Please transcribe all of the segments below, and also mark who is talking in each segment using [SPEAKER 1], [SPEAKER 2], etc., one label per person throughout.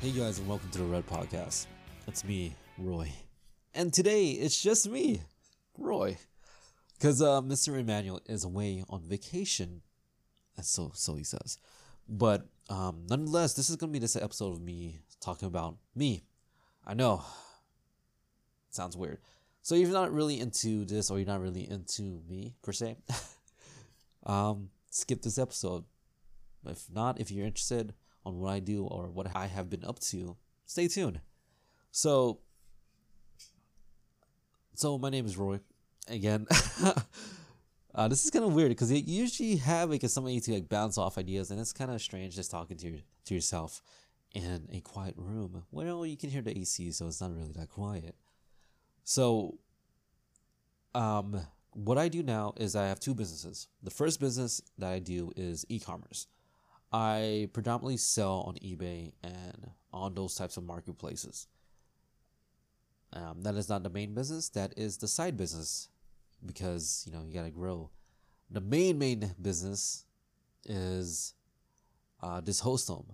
[SPEAKER 1] Hey guys, and welcome to the Red Podcast. It's me, Roy. And today it's just me, Roy. Because uh, Mr. Emmanuel is away on vacation. So, so he says. But um, nonetheless, this is going to be this episode of me talking about me. I know. Sounds weird. So if you're not really into this or you're not really into me, per se, um, skip this episode. If not, if you're interested, on what I do or what I have been up to, stay tuned. So, so my name is Roy. Again, uh, this is kind of weird because you usually have like somebody to like bounce off ideas, and it's kind of strange just talking to your, to yourself in a quiet room. Well, you can hear the AC, so it's not really that quiet. So, um, what I do now is I have two businesses. The first business that I do is e-commerce. I predominantly sell on eBay and on those types of marketplaces. Um, that is not the main business. That is the side business, because you know you gotta grow. The main main business is uh, this host home.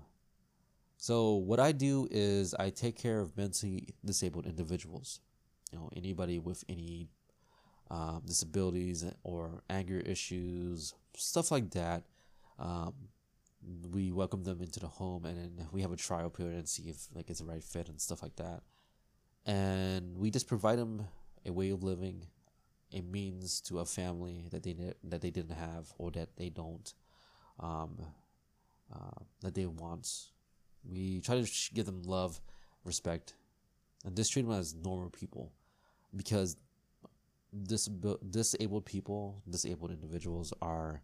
[SPEAKER 1] So what I do is I take care of mentally disabled individuals. You know anybody with any um, disabilities or anger issues, stuff like that. Um, we welcome them into the home and then we have a trial period and see if like it's the right fit and stuff like that. And we just provide them a way of living a means to a family that they that they didn't have or that they don't um, uh, that they want. We try to give them love respect and just treat them as normal people because dis- disabled people disabled individuals are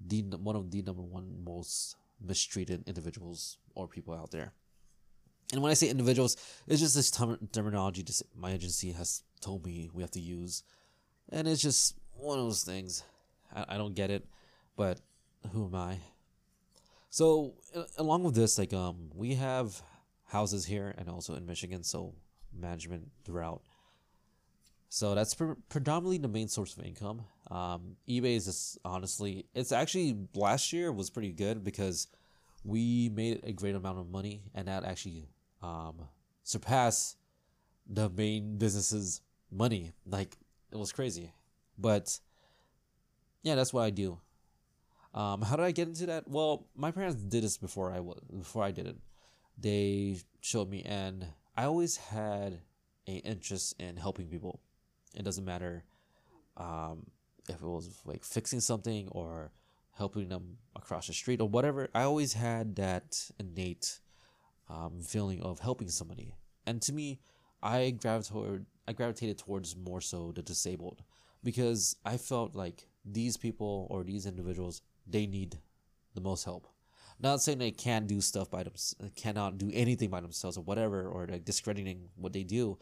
[SPEAKER 1] the one of the number one most mistreated individuals or people out there. And when I say individuals, it's just this term- terminology just my agency has told me we have to use, and it's just one of those things. I, I don't get it, but who am I? So along with this, like um, we have houses here and also in Michigan, so management throughout. So that's pre- predominantly the main source of income. Um, eBay is just honestly, it's actually last year was pretty good because we made a great amount of money and that actually um, surpassed the main business's money. Like it was crazy, but yeah, that's what I do. Um, how did I get into that? Well, my parents did this before I was before I did it. They showed me, and I always had an interest in helping people. It doesn't matter um, if it was like fixing something or helping them across the street or whatever. I always had that innate um, feeling of helping somebody, and to me, I gravitated I gravitated towards more so the disabled because I felt like these people or these individuals they need the most help. Not saying they can't do stuff by themselves, cannot do anything by themselves or whatever, or like discrediting what they do.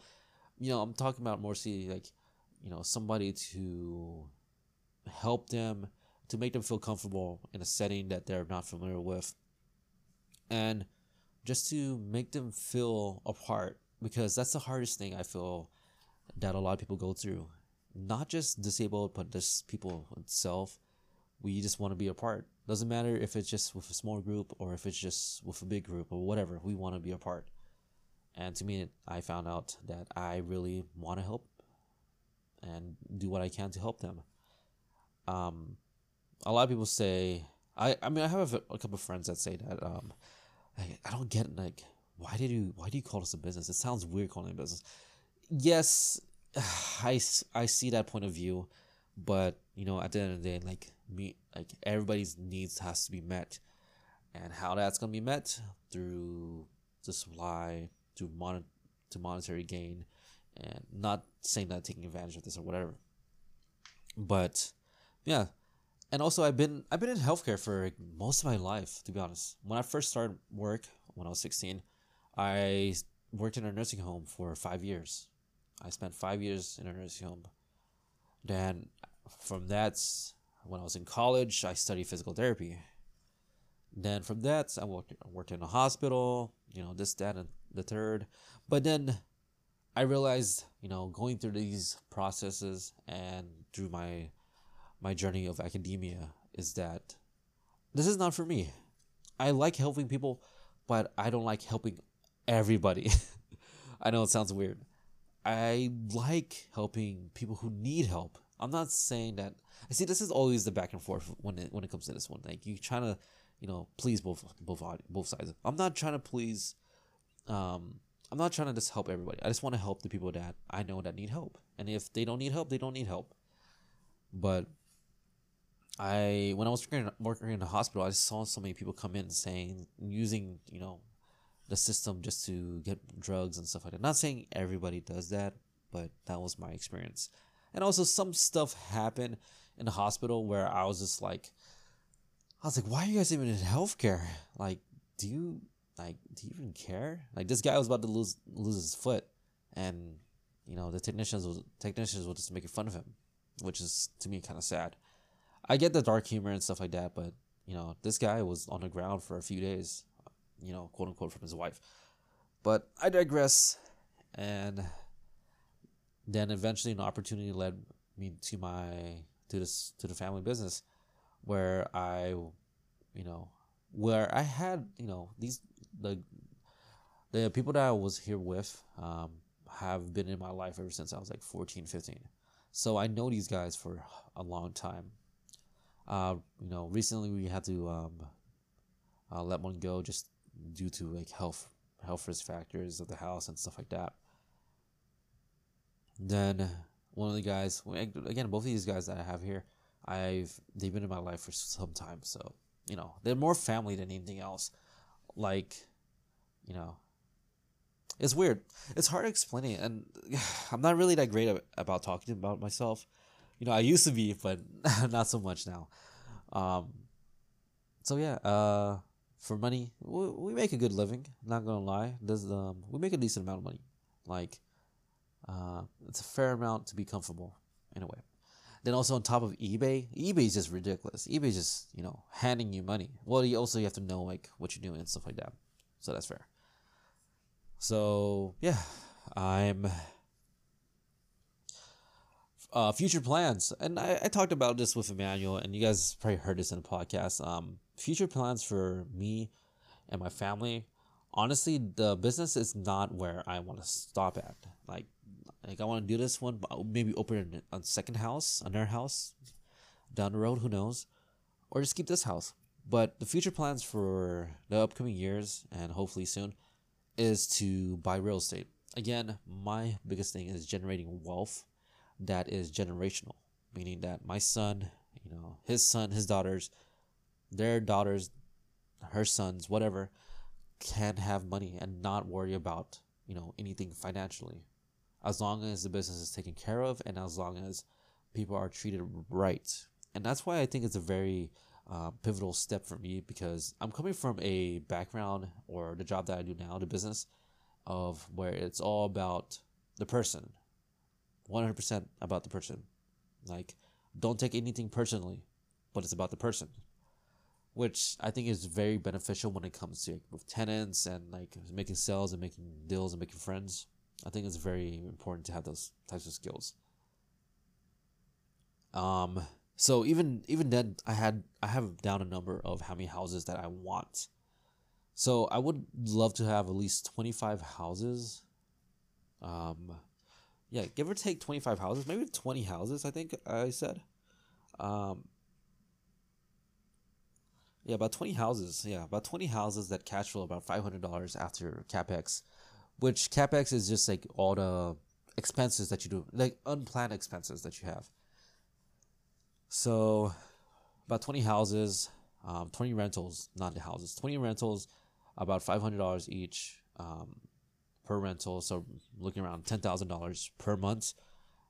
[SPEAKER 1] You know, I'm talking about more see like you know somebody to help them to make them feel comfortable in a setting that they're not familiar with. And just to make them feel apart because that's the hardest thing i feel that a lot of people go through. Not just disabled but just people itself. We just want to be apart. Doesn't matter if it's just with a small group or if it's just with a big group or whatever we want to be apart. And to me i found out that i really want to help and do what I can to help them. Um, a lot of people say, I, I mean, I have a, a couple of friends that say that, um, I, I don't get like, why did you, why do you call this a business? It sounds weird calling it a business. Yes, I, I see that point of view, but you know, at the end of the day, like me, like everybody's needs has to be met, and how that's gonna be met through the supply, to mon- to monetary gain, and not saying that taking advantage of this or whatever. But yeah. And also i've been i've been in healthcare for like most of my life to be honest. When i first started work when i was 16 i worked in a nursing home for five years. I spent five years in a nursing home. Then from that when i was in college i studied physical therapy. Then from that i worked, worked in a hospital you know this that and the third. But then I realized, you know, going through these processes and through my my journey of academia is that this is not for me. I like helping people, but I don't like helping everybody. I know it sounds weird. I like helping people who need help. I'm not saying that. I see this is always the back and forth when it when it comes to this one. Like you trying to, you know, please both both both sides. I'm not trying to please. Um, I'm not trying to just help everybody. I just want to help the people that I know that need help. And if they don't need help, they don't need help. But I when I was working, working in the hospital, I saw so many people come in saying using you know the system just to get drugs and stuff like that. Not saying everybody does that, but that was my experience. And also some stuff happened in the hospital where I was just like I was like, why are you guys even in healthcare? Like, do you like do you even care? Like this guy was about to lose lose his foot and you know the technicians technicians were just making fun of him, which is to me kind of sad. I get the dark humor and stuff like that, but you know, this guy was on the ground for a few days, you know, quote unquote from his wife. But I digress, and then eventually an opportunity led me to my to this to the family business, where I, you know, where I had you know these the the people that I was here with um, have been in my life ever since I was like 14, 15. So I know these guys for a long time uh, you know, recently we had to um, uh, let one go just due to like health health risk factors of the house and stuff like that. Then one of the guys, again, both of these guys that I have here, I've they've been in my life for some time, so you know they're more family than anything else. Like, you know, it's weird. It's hard to explain it, and I'm not really that great about talking about myself you know, I used to be, but not so much now. Um, so yeah, uh, for money, we, we make a good living. Not gonna lie, does um, we make a decent amount of money. Like, uh, it's a fair amount to be comfortable in a way. Then also on top of eBay, eBay is just ridiculous. eBay is just you know handing you money. Well, you also you have to know like what you're doing and stuff like that. So that's fair. So yeah, I'm uh, future plans, and I, I talked about this with Emmanuel, and you guys probably heard this in the podcast. Um, future plans for me and my family. Honestly, the business is not where I want to stop at. Like, like I want to do this one, but maybe open a second house, another house down the road. Who knows? Or just keep this house. But the future plans for the upcoming years and hopefully soon is to buy real estate. Again, my biggest thing is generating wealth that is generational, meaning that my son, you know, his son, his daughters, their daughters, her sons, whatever, can have money and not worry about, you know, anything financially. As long as the business is taken care of and as long as people are treated right. And that's why I think it's a very uh, pivotal step for me because I'm coming from a background or the job that I do now, the business, of where it's all about the person 100% about the person. Like, don't take anything personally, but it's about the person. Which I think is very beneficial when it comes to like, with tenants and like making sales and making deals and making friends. I think it's very important to have those types of skills. Um, so even even then, I had I have down a number of how many houses that I want. So I would love to have at least twenty five houses. Um, yeah, give or take 25 houses, maybe 20 houses, I think I said. Um, yeah, about 20 houses. Yeah, about 20 houses that cash flow about $500 after capex, which capex is just like all the expenses that you do, like unplanned expenses that you have. So, about 20 houses, um, 20 rentals, not the houses, 20 rentals, about $500 each. Um, per rental. So looking around ten thousand dollars per month,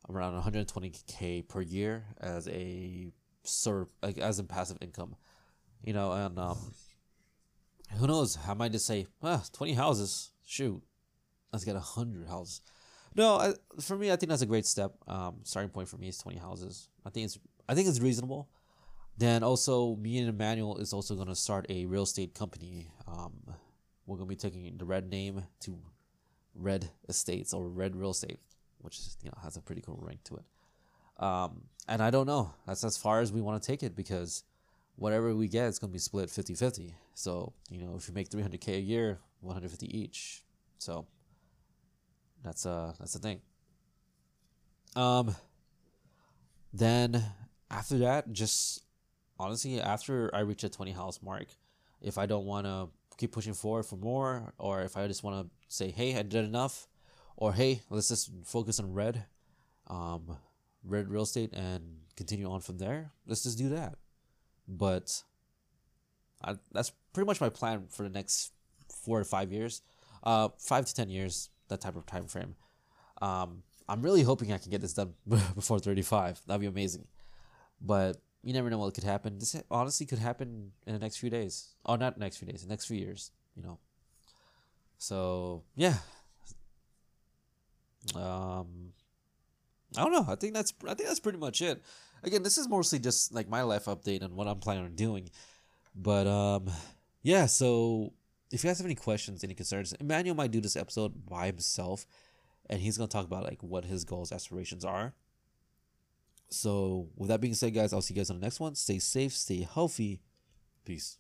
[SPEAKER 1] around one hundred twenty k per year as a sort like as a passive income, you know. And um, who knows? I might just say, ah, twenty houses. Shoot, let's get hundred houses. No, I, for me, I think that's a great step. Um, starting point for me is twenty houses. I think it's I think it's reasonable. Then also, me and Emmanuel is also gonna start a real estate company. Um, we're gonna be taking the red name to red estates or red real estate, which you know has a pretty cool ring to it. Um, and I don't know. That's as far as we want to take it because whatever we get, it's to be split 50 50. So, you know, if you make 300K a year, 150 each, So that's uh that's the thing. Um then after that, just honestly, after I reach a 20 house mark, if I don't want to keep pushing forward for more, or if I just want to say, hey, I did enough, or hey, let's just focus on red, um, red real estate and continue on from there, let's just do that. But I, that's pretty much my plan for the next four to five years, uh, five to 10 years, that type of time frame. Um, I'm really hoping I can get this done before 35. That'd be amazing. But you never know what could happen. This honestly could happen in the next few days. Oh, not next few days, the next few years, you know. So, yeah. Um I don't know. I think that's I think that's pretty much it. Again, this is mostly just like my life update and what I'm planning on doing. But um yeah, so if you guys have any questions, any concerns, Emmanuel might do this episode by himself and he's gonna talk about like what his goals, aspirations are. So with that being said, guys, I'll see you guys on the next one. Stay safe, stay healthy. Peace.